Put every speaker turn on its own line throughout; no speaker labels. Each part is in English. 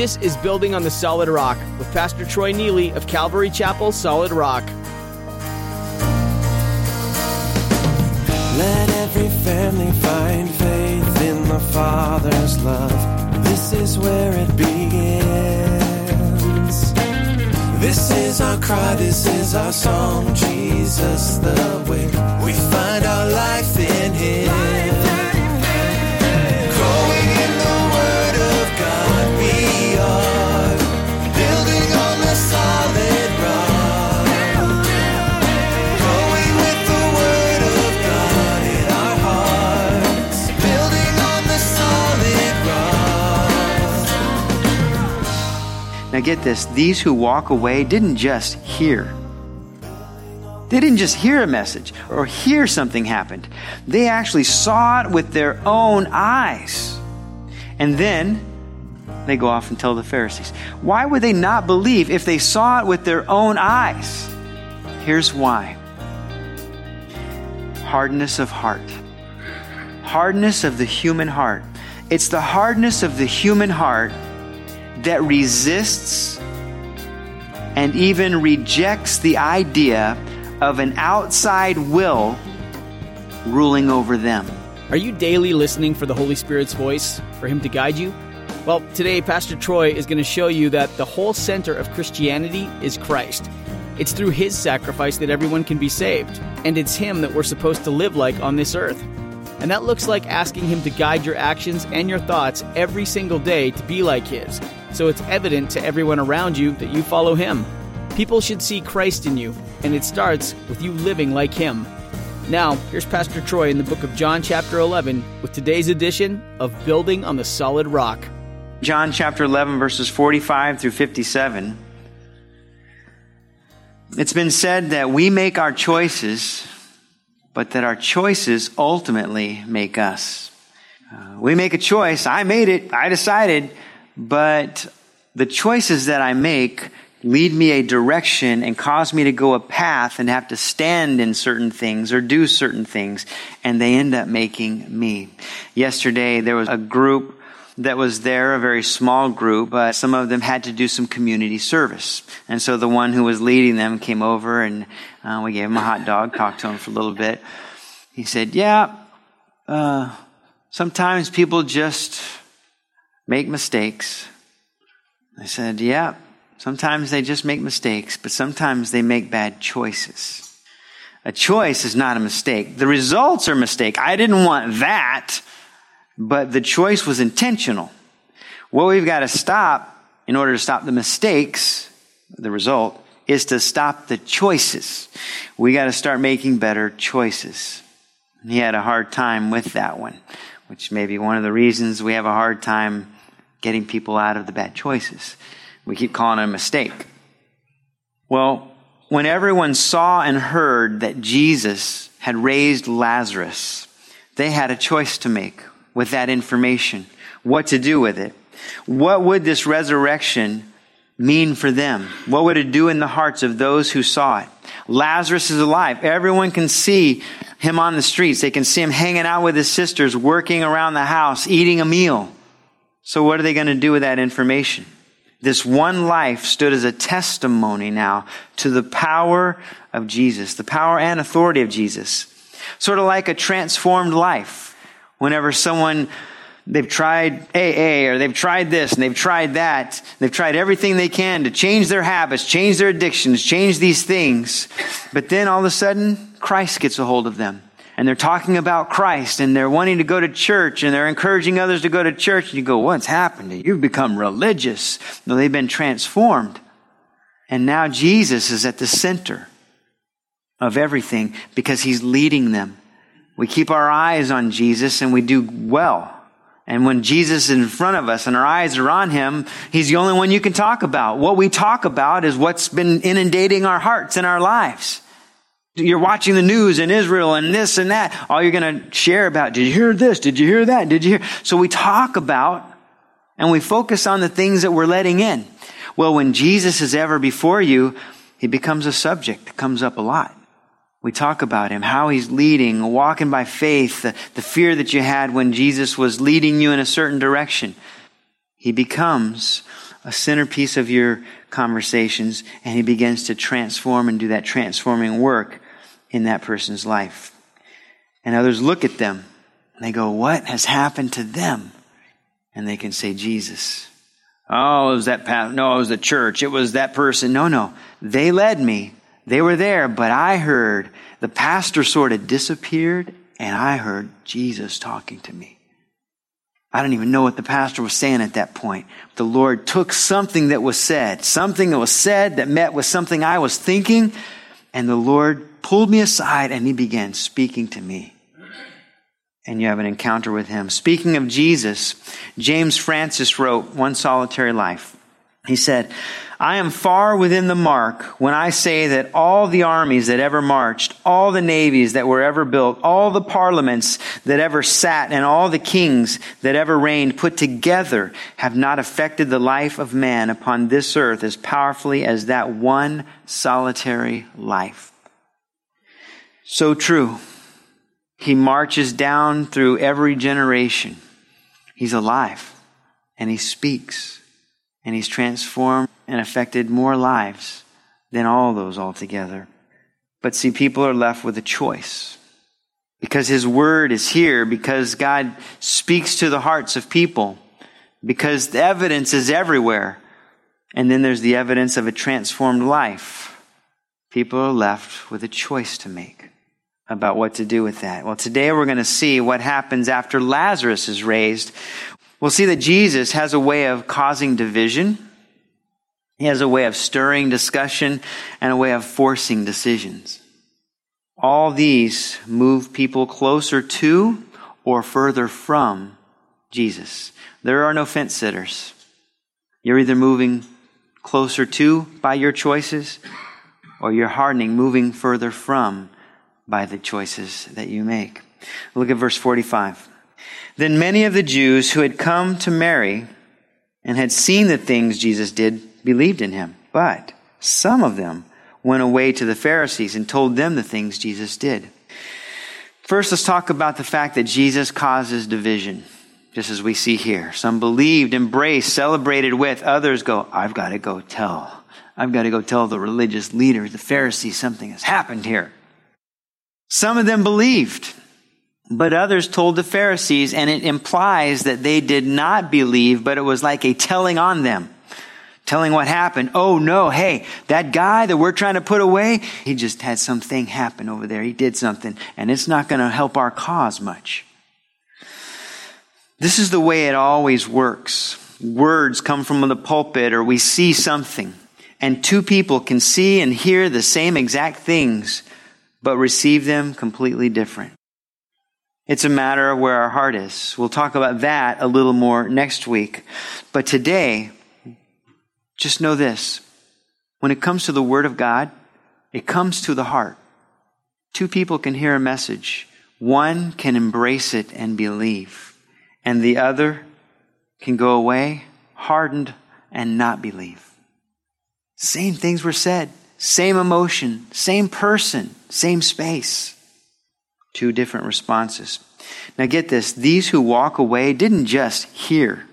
This is Building on the Solid Rock with Pastor Troy Neely of Calvary Chapel Solid Rock.
Let every family find faith in the Father's love. This is where it begins. This is our cry, this is our song. Jesus, the way we find our life in Him.
Now get this these who walk away didn't just hear. They didn't just hear a message or hear something happened. They actually saw it with their own eyes. And then they go off and tell the Pharisees. Why would they not believe if they saw it with their own eyes? Here's why hardness of heart. Hardness of the human heart. It's the hardness of the human heart that resists and even rejects the idea of an outside will ruling over them.
Are you daily listening for the Holy Spirit's voice, for Him to guide you? Well, today, Pastor Troy is going to show you that the whole center of Christianity is Christ. It's through His sacrifice that everyone can be saved, and it's Him that we're supposed to live like on this earth. And that looks like asking Him to guide your actions and your thoughts every single day to be like His, so it's evident to everyone around you that you follow Him. People should see Christ in you, and it starts with you living like Him. Now, here's Pastor Troy in the book of John, chapter 11, with today's edition of Building on the Solid Rock.
John chapter 11, verses 45 through 57. It's been said that we make our choices, but that our choices ultimately make us. Uh, we make a choice. I made it. I decided. But the choices that I make lead me a direction and cause me to go a path and have to stand in certain things or do certain things. And they end up making me. Yesterday, there was a group that was there, a very small group, but some of them had to do some community service. And so the one who was leading them came over and uh, we gave him a hot dog, talked to him for a little bit. He said, Yeah, uh, sometimes people just make mistakes. I said, Yeah, sometimes they just make mistakes, but sometimes they make bad choices. A choice is not a mistake. The results are a mistake. I didn't want that but the choice was intentional. What we've got to stop in order to stop the mistakes, the result, is to stop the choices. We got to start making better choices. He had a hard time with that one, which may be one of the reasons we have a hard time getting people out of the bad choices. We keep calling it a mistake. Well, when everyone saw and heard that Jesus had raised Lazarus, they had a choice to make with that information, what to do with it. What would this resurrection mean for them? What would it do in the hearts of those who saw it? Lazarus is alive. Everyone can see him on the streets. They can see him hanging out with his sisters, working around the house, eating a meal. So what are they going to do with that information? This one life stood as a testimony now to the power of Jesus, the power and authority of Jesus. Sort of like a transformed life whenever someone they've tried AA or they've tried this and they've tried that. They've tried everything they can to change their habits, change their addictions, change these things. But then all of a sudden, Christ gets a hold of them. And they're talking about Christ and they're wanting to go to church and they're encouraging others to go to church. And you go, what's happened? You've become religious. No, they've been transformed. And now Jesus is at the center of everything because he's leading them. We keep our eyes on Jesus and we do well. And when Jesus is in front of us and our eyes are on him, he's the only one you can talk about. What we talk about is what's been inundating our hearts and our lives. You're watching the news in Israel and this and that. All you're going to share about, did you hear this? Did you hear that? Did you hear? So we talk about and we focus on the things that we're letting in. Well, when Jesus is ever before you, he becomes a subject that comes up a lot. We talk about him, how he's leading, walking by faith, the, the fear that you had when Jesus was leading you in a certain direction. He becomes a centerpiece of your conversations, and he begins to transform and do that transforming work in that person's life. And others look at them and they go, What has happened to them? And they can say, Jesus. Oh, it was that pastor. No, it was the church. It was that person. No, no. They led me. They were there, but I heard the pastor sort of disappeared and I heard Jesus talking to me. I don't even know what the pastor was saying at that point. The Lord took something that was said, something that was said that met with something I was thinking, and the Lord pulled me aside and he began speaking to me. And you have an encounter with him. Speaking of Jesus, James Francis wrote One Solitary Life. He said, I am far within the mark when I say that all the armies that ever marched, all the navies that were ever built, all the parliaments that ever sat, and all the kings that ever reigned put together have not affected the life of man upon this earth as powerfully as that one solitary life. So true. He marches down through every generation. He's alive and he speaks and he's transformed and affected more lives than all those altogether. But see, people are left with a choice. Because His Word is here, because God speaks to the hearts of people, because the evidence is everywhere. And then there's the evidence of a transformed life. People are left with a choice to make about what to do with that. Well, today we're going to see what happens after Lazarus is raised. We'll see that Jesus has a way of causing division he has a way of stirring discussion and a way of forcing decisions. All these move people closer to or further from Jesus. There are no fence sitters. You're either moving closer to by your choices or you're hardening, moving further from by the choices that you make. Look at verse 45. Then many of the Jews who had come to Mary and had seen the things Jesus did believed in him. But some of them went away to the Pharisees and told them the things Jesus did. First, let's talk about the fact that Jesus causes division, just as we see here. Some believed, embraced, celebrated with. Others go, I've got to go tell. I've got to go tell the religious leaders, the Pharisees, something has happened here. Some of them believed, but others told the Pharisees, and it implies that they did not believe, but it was like a telling on them telling what happened. Oh no, hey, that guy that we're trying to put away, he just had something happen over there. He did something, and it's not going to help our cause much. This is the way it always works. Words come from the pulpit, or we see something, and two people can see and hear the same exact things, but receive them completely different. It's a matter of where our heart is. We'll talk about that a little more next week. But today, just know this. When it comes to the Word of God, it comes to the heart. Two people can hear a message. One can embrace it and believe, and the other can go away hardened and not believe. Same things were said, same emotion, same person, same space. Two different responses. Now get this these who walk away didn't just hear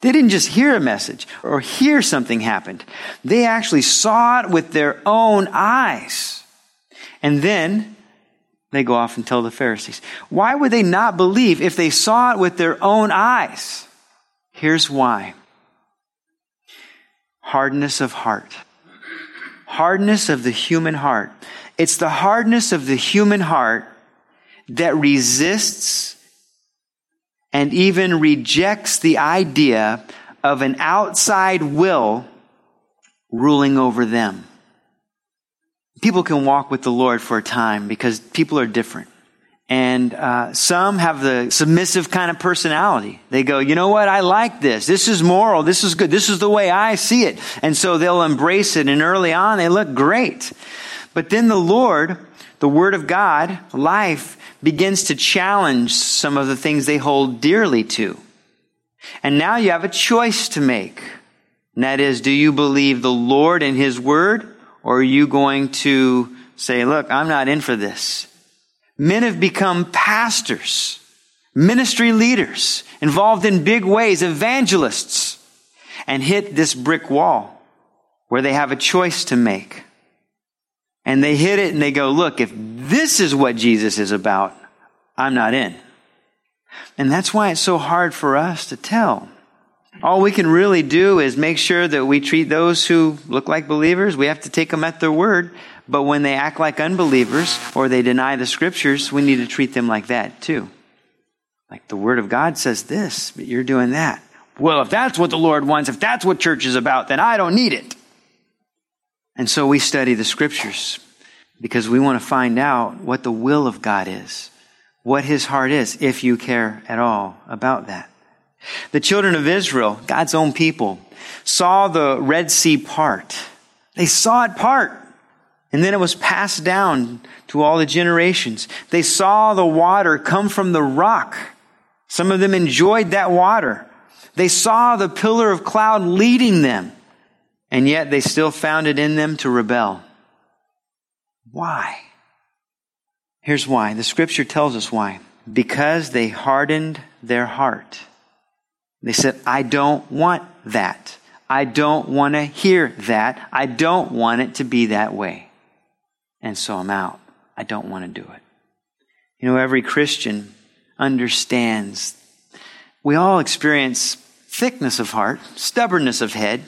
they didn't just hear a message or hear something happened. They actually saw it with their own eyes. And then they go off and tell the Pharisees. Why would they not believe if they saw it with their own eyes? Here's why. Hardness of heart. Hardness of the human heart. It's the hardness of the human heart that resists and even rejects the idea of an outside will ruling over them. People can walk with the Lord for a time because people are different. And uh, some have the submissive kind of personality. They go, you know what? I like this. This is moral. This is good. This is the way I see it. And so they'll embrace it. And early on, they look great. But then the Lord, the Word of God, life, begins to challenge some of the things they hold dearly to. And now you have a choice to make. And that is, do you believe the Lord and His Word, or are you going to say, look, I'm not in for this? Men have become pastors, ministry leaders, involved in big ways, evangelists. and hit this brick wall where they have a choice to make. And they hit it and they go, look, if this is what Jesus is about, I'm not in. And that's why it's so hard for us to tell. All we can really do is make sure that we treat those who look like believers. We have to take them at their word. But when they act like unbelievers or they deny the scriptures, we need to treat them like that too. Like the word of God says this, but you're doing that. Well, if that's what the Lord wants, if that's what church is about, then I don't need it. And so we study the scriptures because we want to find out what the will of God is, what his heart is, if you care at all about that. The children of Israel, God's own people, saw the Red Sea part. They saw it part. And then it was passed down to all the generations. They saw the water come from the rock. Some of them enjoyed that water. They saw the pillar of cloud leading them. And yet they still found it in them to rebel. Why? Here's why. The scripture tells us why. Because they hardened their heart. They said, I don't want that. I don't want to hear that. I don't want it to be that way. And so I'm out. I don't want to do it. You know, every Christian understands. We all experience thickness of heart, stubbornness of head.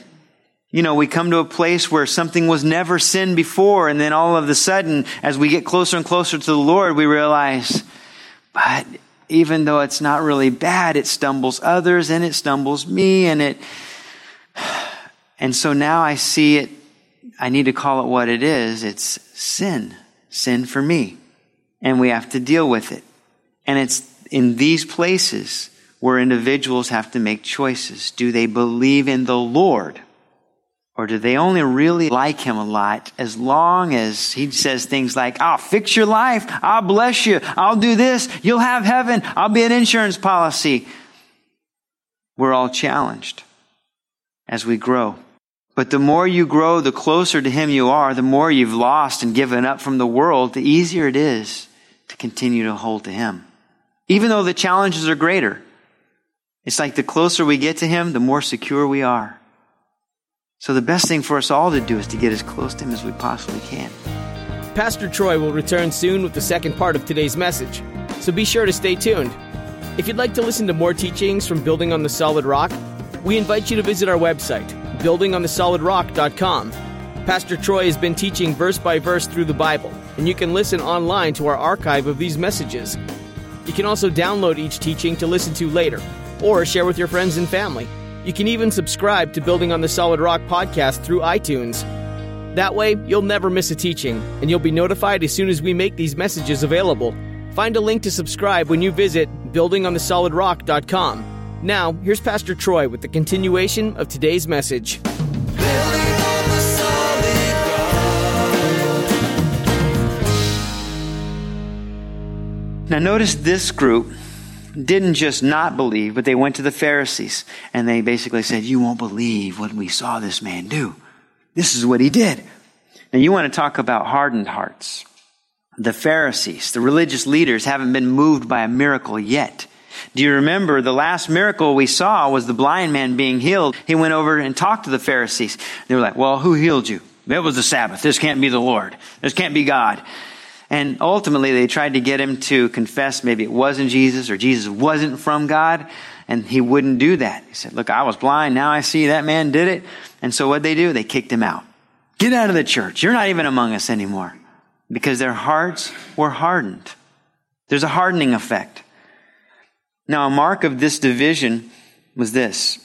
You know, we come to a place where something was never sin before, and then all of a sudden, as we get closer and closer to the Lord, we realize, but even though it's not really bad, it stumbles others and it stumbles me and it, and so now I see it, I need to call it what it is. It's sin. Sin for me. And we have to deal with it. And it's in these places where individuals have to make choices. Do they believe in the Lord? Or do they only really like him a lot as long as he says things like, I'll fix your life. I'll bless you. I'll do this. You'll have heaven. I'll be an insurance policy. We're all challenged as we grow. But the more you grow, the closer to him you are, the more you've lost and given up from the world, the easier it is to continue to hold to him. Even though the challenges are greater. It's like the closer we get to him, the more secure we are. So the best thing for us all to do is to get as close to Him as we possibly can.
Pastor Troy will return soon with the second part of today's message, so be sure to stay tuned. If you'd like to listen to more teachings from Building on the Solid Rock, we invite you to visit our website, buildingonthesolidrock.com. Pastor Troy has been teaching verse by verse through the Bible, and you can listen online to our archive of these messages. You can also download each teaching to listen to later, or share with your friends and family. You can even subscribe to Building on the Solid Rock podcast through iTunes. That way, you'll never miss a teaching, and you'll be notified as soon as we make these messages available. Find a link to subscribe when you visit buildingonthesolidrock.com. Now, here's Pastor Troy with the continuation of today's message.
Now, notice this group didn't just not believe, but they went to the Pharisees and they basically said, You won't believe what we saw this man do. This is what he did. Now, you want to talk about hardened hearts. The Pharisees, the religious leaders, haven't been moved by a miracle yet. Do you remember the last miracle we saw was the blind man being healed? He went over and talked to the Pharisees. They were like, Well, who healed you? It was the Sabbath. This can't be the Lord. This can't be God. And ultimately, they tried to get him to confess maybe it wasn't Jesus or Jesus wasn't from God. And he wouldn't do that. He said, Look, I was blind. Now I see that man did it. And so what they do? They kicked him out. Get out of the church. You're not even among us anymore. Because their hearts were hardened. There's a hardening effect. Now, a mark of this division was this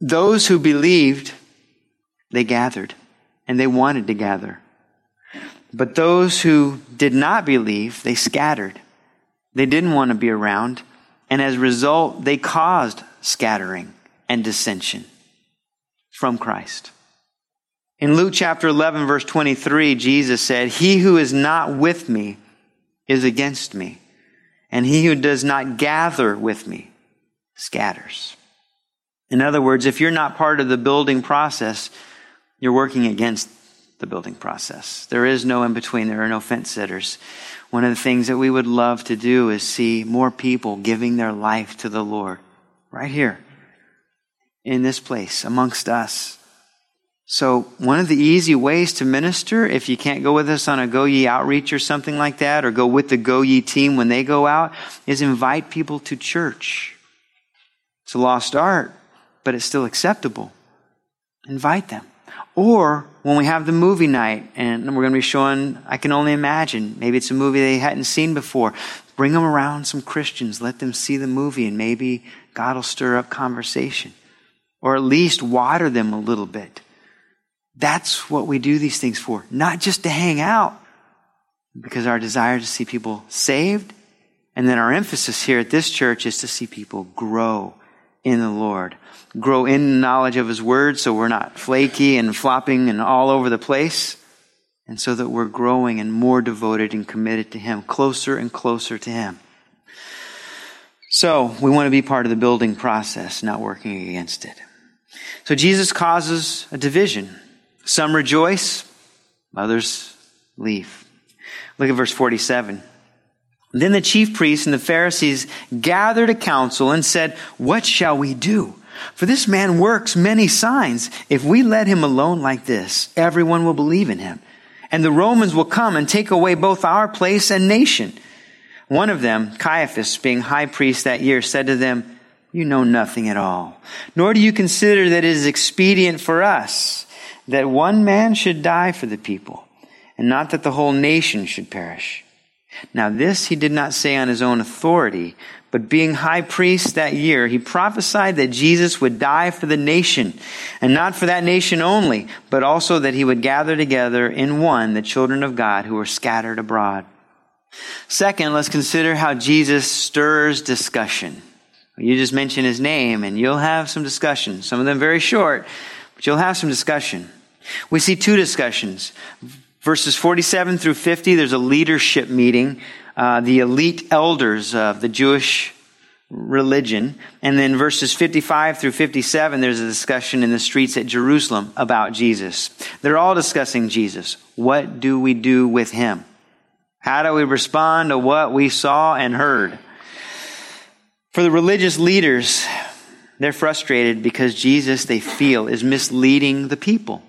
those who believed, they gathered, and they wanted to gather. But those who did not believe, they scattered. They didn't want to be around. And as a result, they caused scattering and dissension from Christ. In Luke chapter 11, verse 23, Jesus said, He who is not with me is against me, and he who does not gather with me scatters. In other words, if you're not part of the building process, you're working against the building process. There is no in between, there are no fence sitters. One of the things that we would love to do is see more people giving their life to the Lord right here. in this place amongst us. So, one of the easy ways to minister, if you can't go with us on a Go Ye outreach or something like that, or go with the Go Ye team when they go out, is invite people to church. It's a lost art, but it's still acceptable. Invite them. Or when we have the movie night and we're going to be showing, I can only imagine, maybe it's a movie they hadn't seen before. Bring them around some Christians, let them see the movie, and maybe God will stir up conversation. Or at least water them a little bit. That's what we do these things for, not just to hang out, because our desire to see people saved. And then our emphasis here at this church is to see people grow in the Lord, grow in knowledge of His Word so we're not flaky and flopping and all over the place, and so that we're growing and more devoted and committed to Him, closer and closer to Him. So we want to be part of the building process, not working against it. So Jesus causes a division. Some rejoice, others leave. Look at verse 47. Then the chief priests and the Pharisees gathered a council and said, What shall we do? For this man works many signs. If we let him alone like this, everyone will believe in him. And the Romans will come and take away both our place and nation. One of them, Caiaphas, being high priest that year, said to them, You know nothing at all, nor do you consider that it is expedient for us that one man should die for the people, and not that the whole nation should perish. Now, this he did not say on his own authority, but being high priest that year, he prophesied that Jesus would die for the nation, and not for that nation only, but also that he would gather together in one the children of God who were scattered abroad. Second, let's consider how Jesus stirs discussion. You just mention his name, and you'll have some discussion. Some of them very short, but you'll have some discussion. We see two discussions. Verses 47 through 50, there's a leadership meeting, uh, the elite elders of the Jewish religion. And then verses 55 through 57, there's a discussion in the streets at Jerusalem about Jesus. They're all discussing Jesus. What do we do with him? How do we respond to what we saw and heard? For the religious leaders, they're frustrated because Jesus, they feel, is misleading the people.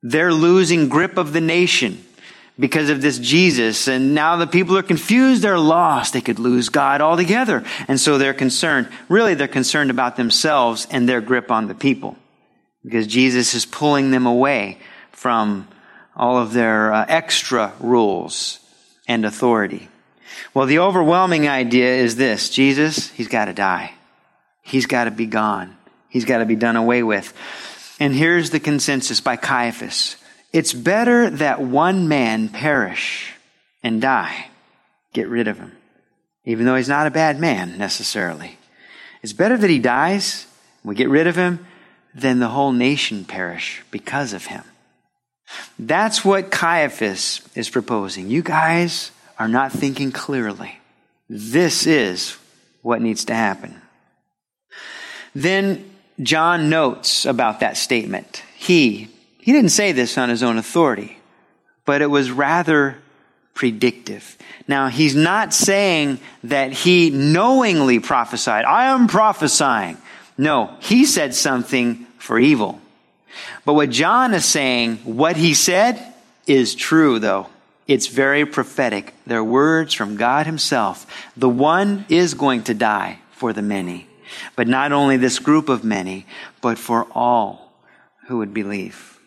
They're losing grip of the nation because of this Jesus. And now the people are confused. They're lost. They could lose God altogether. And so they're concerned. Really, they're concerned about themselves and their grip on the people because Jesus is pulling them away from all of their uh, extra rules and authority. Well, the overwhelming idea is this Jesus, he's got to die. He's got to be gone. He's got to be done away with. And here's the consensus by Caiaphas it's better that one man perish and die. Get rid of him. Even though he's not a bad man necessarily. It's better that he dies, we get rid of him, than the whole nation perish because of him. That's what Caiaphas is proposing. You guys are not thinking clearly. This is what needs to happen. Then John notes about that statement. He, he didn't say this on his own authority, but it was rather predictive. Now, he's not saying that he knowingly prophesied, I am prophesying. No, he said something for evil. But what John is saying, what he said is true though. It's very prophetic. They're words from God himself. The one is going to die for the many. But not only this group of many, but for all who would believe.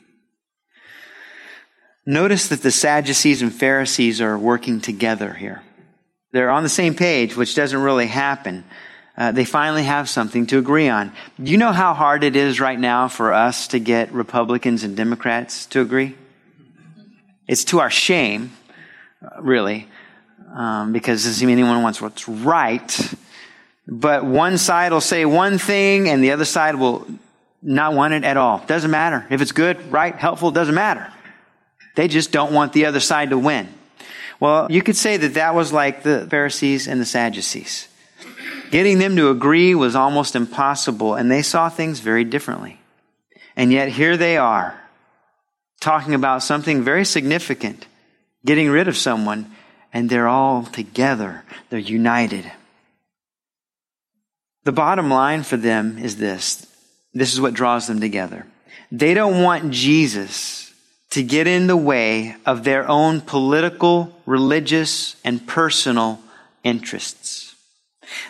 Notice that the Sadducees and Pharisees are working together here. They're on the same page, which doesn't really happen. Uh, they finally have something to agree on. Do you know how hard it is right now for us to get Republicans and Democrats to agree? It's to our shame, uh, really, um, because doesn't mean anyone wants what's right. But one side will say one thing and the other side will not want it at all. Doesn't matter. If it's good, right, helpful, doesn't matter. They just don't want the other side to win. Well, you could say that that was like the Pharisees and the Sadducees. Getting them to agree was almost impossible, and they saw things very differently. And yet here they are, talking about something very significant, getting rid of someone, and they're all together. They're united. The bottom line for them is this this is what draws them together. They don't want Jesus to get in the way of their own political, religious, and personal interests.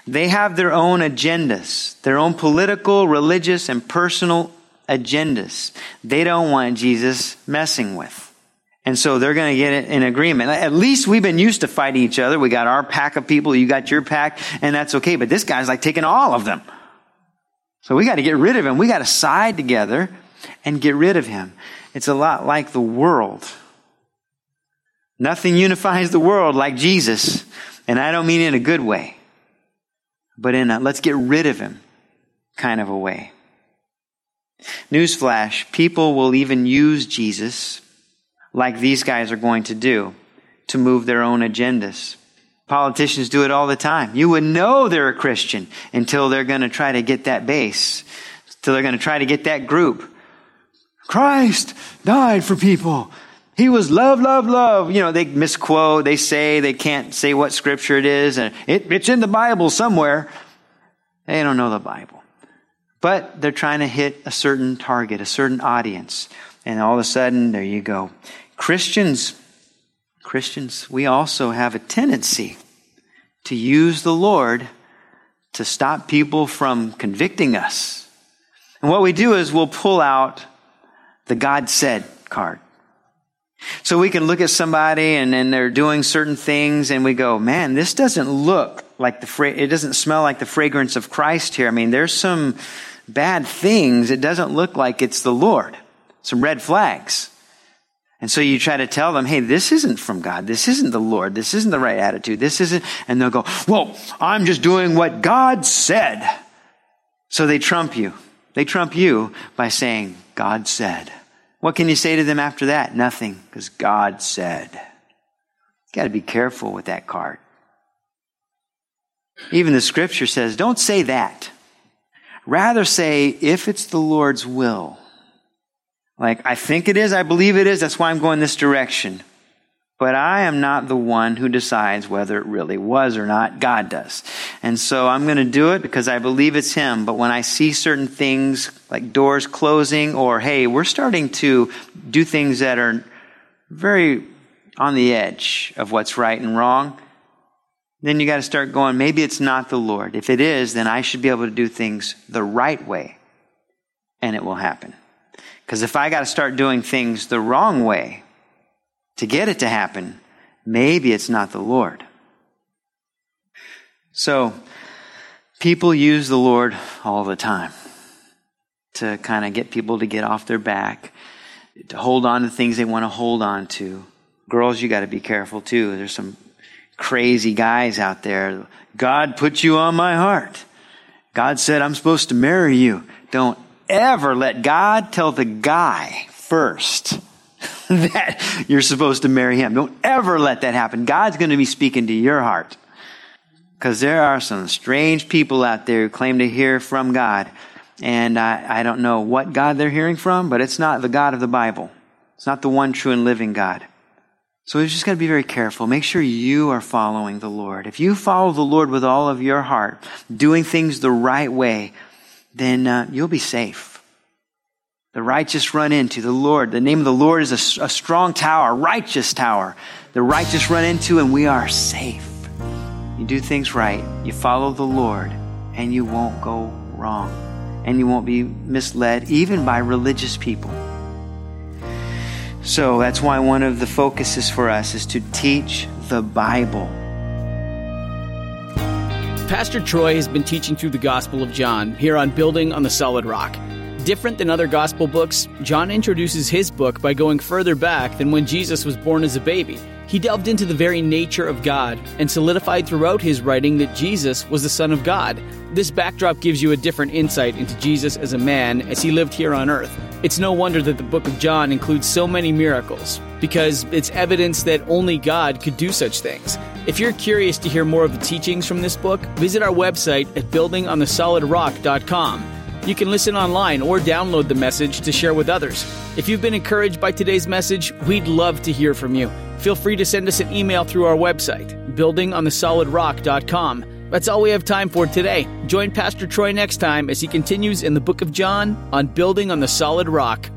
They have their own agendas, their own political, religious, and personal agendas. They don't want Jesus messing with. And so they're going to get in agreement. At least we've been used to fighting each other. We got our pack of people, you got your pack, and that's okay. But this guy's like taking all of them. So we got to get rid of him. We got to side together and get rid of him. It's a lot like the world. Nothing unifies the world like Jesus. And I don't mean in a good way, but in a let's get rid of him kind of a way. Newsflash people will even use Jesus like these guys are going to do to move their own agendas. Politicians do it all the time. You would know they're a Christian until they're going to try to get that base, until they're going to try to get that group. Christ died for people. He was love, love, love. You know, they misquote, they say, they can't say what scripture it is, and it, it's in the Bible somewhere. They don't know the Bible. But they're trying to hit a certain target, a certain audience. And all of a sudden, there you go. Christians, Christians, we also have a tendency to use the Lord to stop people from convicting us. And what we do is we'll pull out the God said card. So we can look at somebody and, and they're doing certain things and we go, man, this doesn't look like the, fra- it doesn't smell like the fragrance of Christ here. I mean, there's some bad things. It doesn't look like it's the Lord. Some red flags. And so you try to tell them, hey, this isn't from God. This isn't the Lord. This isn't the right attitude. This isn't, and they'll go, well, I'm just doing what God said. So they trump you. They trump you by saying, God said. What can you say to them after that? Nothing, because God said. You got to be careful with that card. Even the scripture says, don't say that. Rather say, if it's the Lord's will. Like, I think it is, I believe it is, that's why I'm going this direction. But I am not the one who decides whether it really was or not. God does. And so I'm going to do it because I believe it's Him. But when I see certain things like doors closing or, hey, we're starting to do things that are very on the edge of what's right and wrong, then you got to start going, maybe it's not the Lord. If it is, then I should be able to do things the right way and it will happen. Because if I got to start doing things the wrong way to get it to happen, maybe it's not the Lord. So, people use the Lord all the time to kind of get people to get off their back, to hold on to things they want to hold on to. Girls, you got to be careful too. There's some crazy guys out there. God put you on my heart. God said, I'm supposed to marry you. Don't ever let God tell the guy first that you're supposed to marry him. Don't ever let that happen. God's going to be speaking to your heart. Because there are some strange people out there who claim to hear from God. And I, I don't know what God they're hearing from, but it's not the God of the Bible. It's not the one true and living God. So we've just got to be very careful. Make sure you are following the Lord. If you follow the Lord with all of your heart, doing things the right way, then uh, you'll be safe. The righteous run into the Lord. The name of the Lord is a, a strong tower, righteous tower. The righteous run into, and we are safe. You do things right, you follow the Lord, and you won't go wrong. And you won't be misled, even by religious people. So that's why one of the focuses for us is to teach the Bible
Pastor Troy has been teaching through the Gospel of John here on Building on the Solid Rock. Different than other gospel books, John introduces his book by going further back than when Jesus was born as a baby. He delved into the very nature of God and solidified throughout his writing that Jesus was the Son of God. This backdrop gives you a different insight into Jesus as a man as he lived here on earth. It's no wonder that the book of John includes so many miracles, because it's evidence that only God could do such things. If you're curious to hear more of the teachings from this book, visit our website at buildingonthesolidrock.com. You can listen online or download the message to share with others. If you've been encouraged by today's message, we'd love to hear from you. Feel free to send us an email through our website, buildingonthesolidrock.com. That's all we have time for today. Join Pastor Troy next time as he continues in the book of John on Building on the Solid Rock.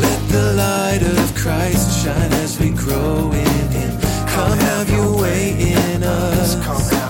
Let the light of Christ shine as we grow in Him. Come have your way in us.